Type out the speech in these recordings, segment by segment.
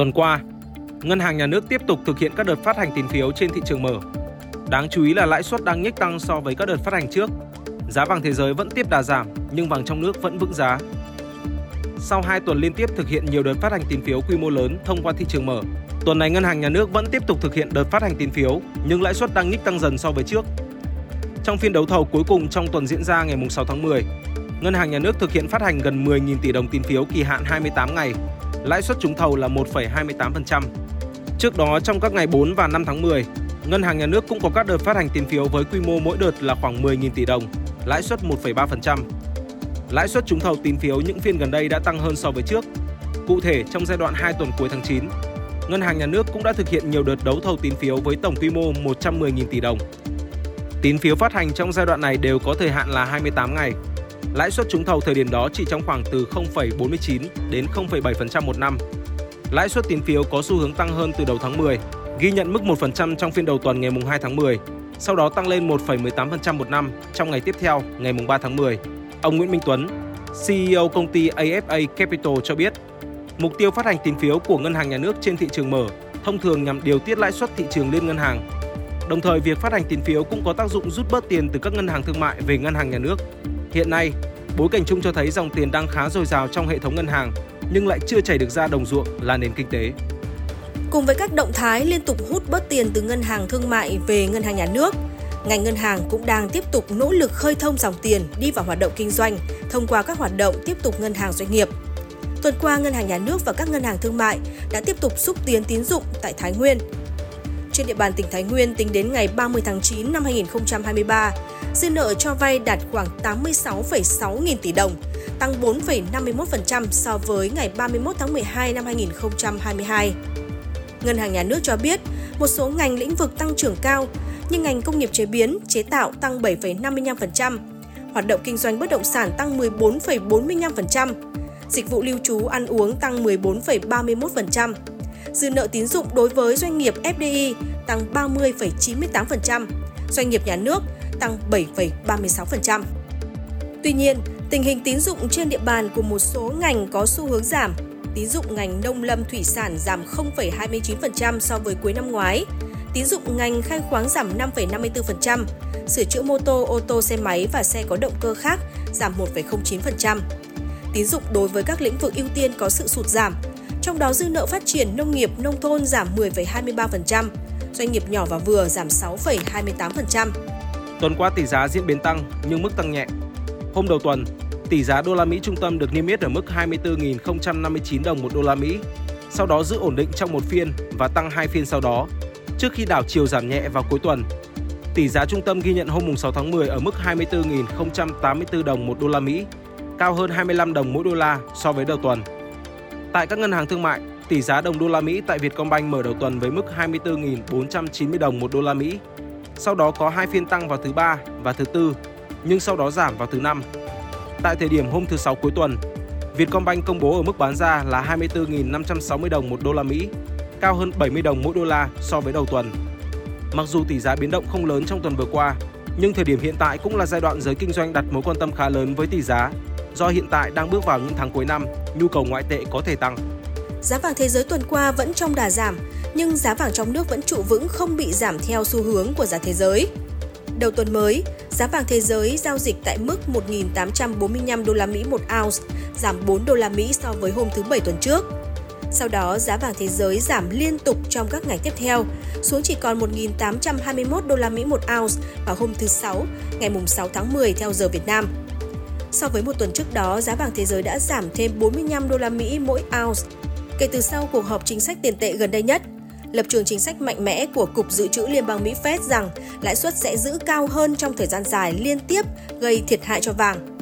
Tuần qua, Ngân hàng Nhà nước tiếp tục thực hiện các đợt phát hành tín phiếu trên thị trường mở. Đáng chú ý là lãi suất đang nhích tăng so với các đợt phát hành trước. Giá vàng thế giới vẫn tiếp đà giảm, nhưng vàng trong nước vẫn vững giá. Sau 2 tuần liên tiếp thực hiện nhiều đợt phát hành tín phiếu quy mô lớn thông qua thị trường mở, tuần này Ngân hàng Nhà nước vẫn tiếp tục thực hiện đợt phát hành tín phiếu, nhưng lãi suất đang nhích tăng dần so với trước. Trong phiên đấu thầu cuối cùng trong tuần diễn ra ngày 6 tháng 10, Ngân hàng Nhà nước thực hiện phát hành gần 10.000 tỷ đồng tín phiếu kỳ hạn 28 ngày, lãi suất trúng thầu là 1,28%. Trước đó trong các ngày 4 và 5 tháng 10, Ngân hàng Nhà nước cũng có các đợt phát hành tín phiếu với quy mô mỗi đợt là khoảng 10.000 tỷ đồng, lãi suất 1,3%. Lãi suất trúng thầu tín phiếu những phiên gần đây đã tăng hơn so với trước. Cụ thể, trong giai đoạn 2 tuần cuối tháng 9, Ngân hàng Nhà nước cũng đã thực hiện nhiều đợt đấu thầu tín phiếu với tổng quy mô 110.000 tỷ đồng. Tín phiếu phát hành trong giai đoạn này đều có thời hạn là 28 ngày. Lãi suất trúng thầu thời điểm đó chỉ trong khoảng từ 0,49 đến 0,7% một năm. Lãi suất tín phiếu có xu hướng tăng hơn từ đầu tháng 10, ghi nhận mức 1% trong phiên đầu tuần ngày 2 tháng 10, sau đó tăng lên 1,18% một năm trong ngày tiếp theo ngày 3 tháng 10. Ông Nguyễn Minh Tuấn, CEO công ty AFA Capital cho biết, mục tiêu phát hành tín phiếu của ngân hàng nhà nước trên thị trường mở thông thường nhằm điều tiết lãi suất thị trường liên ngân hàng. Đồng thời, việc phát hành tín phiếu cũng có tác dụng rút bớt tiền từ các ngân hàng thương mại về ngân hàng nhà nước. Hiện nay, bối cảnh chung cho thấy dòng tiền đang khá dồi dào trong hệ thống ngân hàng nhưng lại chưa chảy được ra đồng ruộng là nền kinh tế. Cùng với các động thái liên tục hút bớt tiền từ ngân hàng thương mại về ngân hàng nhà nước, ngành ngân hàng cũng đang tiếp tục nỗ lực khơi thông dòng tiền đi vào hoạt động kinh doanh thông qua các hoạt động tiếp tục ngân hàng doanh nghiệp. Tuần qua, Ngân hàng Nhà nước và các ngân hàng thương mại đã tiếp tục xúc tiến tín dụng tại Thái Nguyên. Trên địa bàn tỉnh Thái Nguyên tính đến ngày 30 tháng 9 năm 2023, dư nợ cho vay đạt khoảng 86,6 nghìn tỷ đồng, tăng 4,51% so với ngày 31 tháng 12 năm 2022. Ngân hàng Nhà nước cho biết, một số ngành lĩnh vực tăng trưởng cao như ngành công nghiệp chế biến, chế tạo tăng 7,55%, hoạt động kinh doanh bất động sản tăng 14,45%, dịch vụ lưu trú ăn uống tăng 14,31%. Dư nợ tín dụng đối với doanh nghiệp FDI tăng 30,98%, doanh nghiệp nhà nước tăng 7,36%. Tuy nhiên, tình hình tín dụng trên địa bàn của một số ngành có xu hướng giảm. Tín dụng ngành nông lâm thủy sản giảm 0,29% so với cuối năm ngoái. Tín dụng ngành khai khoáng giảm 5,54%, sửa chữa mô tô, ô tô, xe máy và xe có động cơ khác giảm 1,09%. Tín dụng đối với các lĩnh vực ưu tiên có sự sụt giảm, trong đó dư nợ phát triển nông nghiệp, nông thôn giảm 10,23%, doanh nghiệp nhỏ và vừa giảm 6,28%. Tuần qua tỷ giá diễn biến tăng nhưng mức tăng nhẹ. Hôm đầu tuần, tỷ giá đô la Mỹ trung tâm được niêm yết ở mức 24.059 đồng một đô la Mỹ, sau đó giữ ổn định trong một phiên và tăng hai phiên sau đó, trước khi đảo chiều giảm nhẹ vào cuối tuần. Tỷ giá trung tâm ghi nhận hôm 6 tháng 10 ở mức 24.084 đồng một đô la Mỹ, cao hơn 25 đồng mỗi đô la so với đầu tuần. Tại các ngân hàng thương mại, tỷ giá đồng đô la Mỹ tại Vietcombank mở đầu tuần với mức 24.490 đồng một đô la Mỹ. Sau đó có hai phiên tăng vào thứ ba và thứ tư, nhưng sau đó giảm vào thứ năm. Tại thời điểm hôm thứ sáu cuối tuần, Vietcombank công bố ở mức bán ra là 24.560 đồng một đô la Mỹ, cao hơn 70 đồng mỗi đô la so với đầu tuần. Mặc dù tỷ giá biến động không lớn trong tuần vừa qua, nhưng thời điểm hiện tại cũng là giai đoạn giới kinh doanh đặt mối quan tâm khá lớn với tỷ giá do hiện tại đang bước vào những tháng cuối năm, nhu cầu ngoại tệ có thể tăng. Giá vàng thế giới tuần qua vẫn trong đà giảm, nhưng giá vàng trong nước vẫn trụ vững không bị giảm theo xu hướng của giá thế giới. Đầu tuần mới, giá vàng thế giới giao dịch tại mức 1.845 đô la Mỹ một ounce, giảm 4 đô la Mỹ so với hôm thứ Bảy tuần trước. Sau đó, giá vàng thế giới giảm liên tục trong các ngày tiếp theo, xuống chỉ còn 1.821 đô la Mỹ một ounce vào hôm thứ Sáu, ngày 6 tháng 10 theo giờ Việt Nam. So với một tuần trước đó, giá vàng thế giới đã giảm thêm 45 đô la Mỹ mỗi ounce. Kể từ sau cuộc họp chính sách tiền tệ gần đây nhất, lập trường chính sách mạnh mẽ của Cục Dự trữ Liên bang Mỹ Fed rằng lãi suất sẽ giữ cao hơn trong thời gian dài liên tiếp gây thiệt hại cho vàng.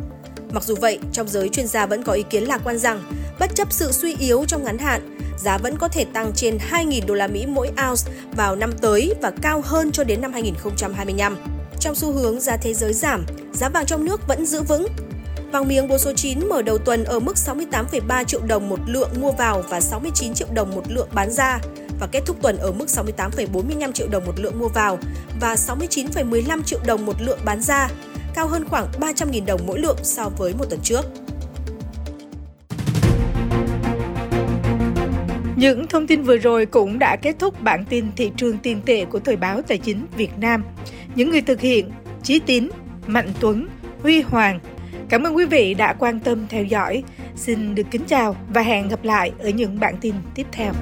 Mặc dù vậy, trong giới chuyên gia vẫn có ý kiến lạc quan rằng, bất chấp sự suy yếu trong ngắn hạn, giá vẫn có thể tăng trên 2.000 đô la Mỹ mỗi ounce vào năm tới và cao hơn cho đến năm 2025. Trong xu hướng giá thế giới giảm, giá vàng trong nước vẫn giữ vững. Vàng miếng bốn số 9 mở đầu tuần ở mức 68,3 triệu đồng một lượng mua vào và 69 triệu đồng một lượng bán ra và kết thúc tuần ở mức 68,45 triệu đồng một lượng mua vào và 69,15 triệu đồng một lượng bán ra, cao hơn khoảng 300.000 đồng mỗi lượng so với một tuần trước. Những thông tin vừa rồi cũng đã kết thúc bản tin thị trường tiền tệ của Thời báo Tài chính Việt Nam. Những người thực hiện Chí Tín, Mạnh Tuấn, Huy Hoàng. Cảm ơn quý vị đã quan tâm theo dõi. Xin được kính chào và hẹn gặp lại ở những bản tin tiếp theo.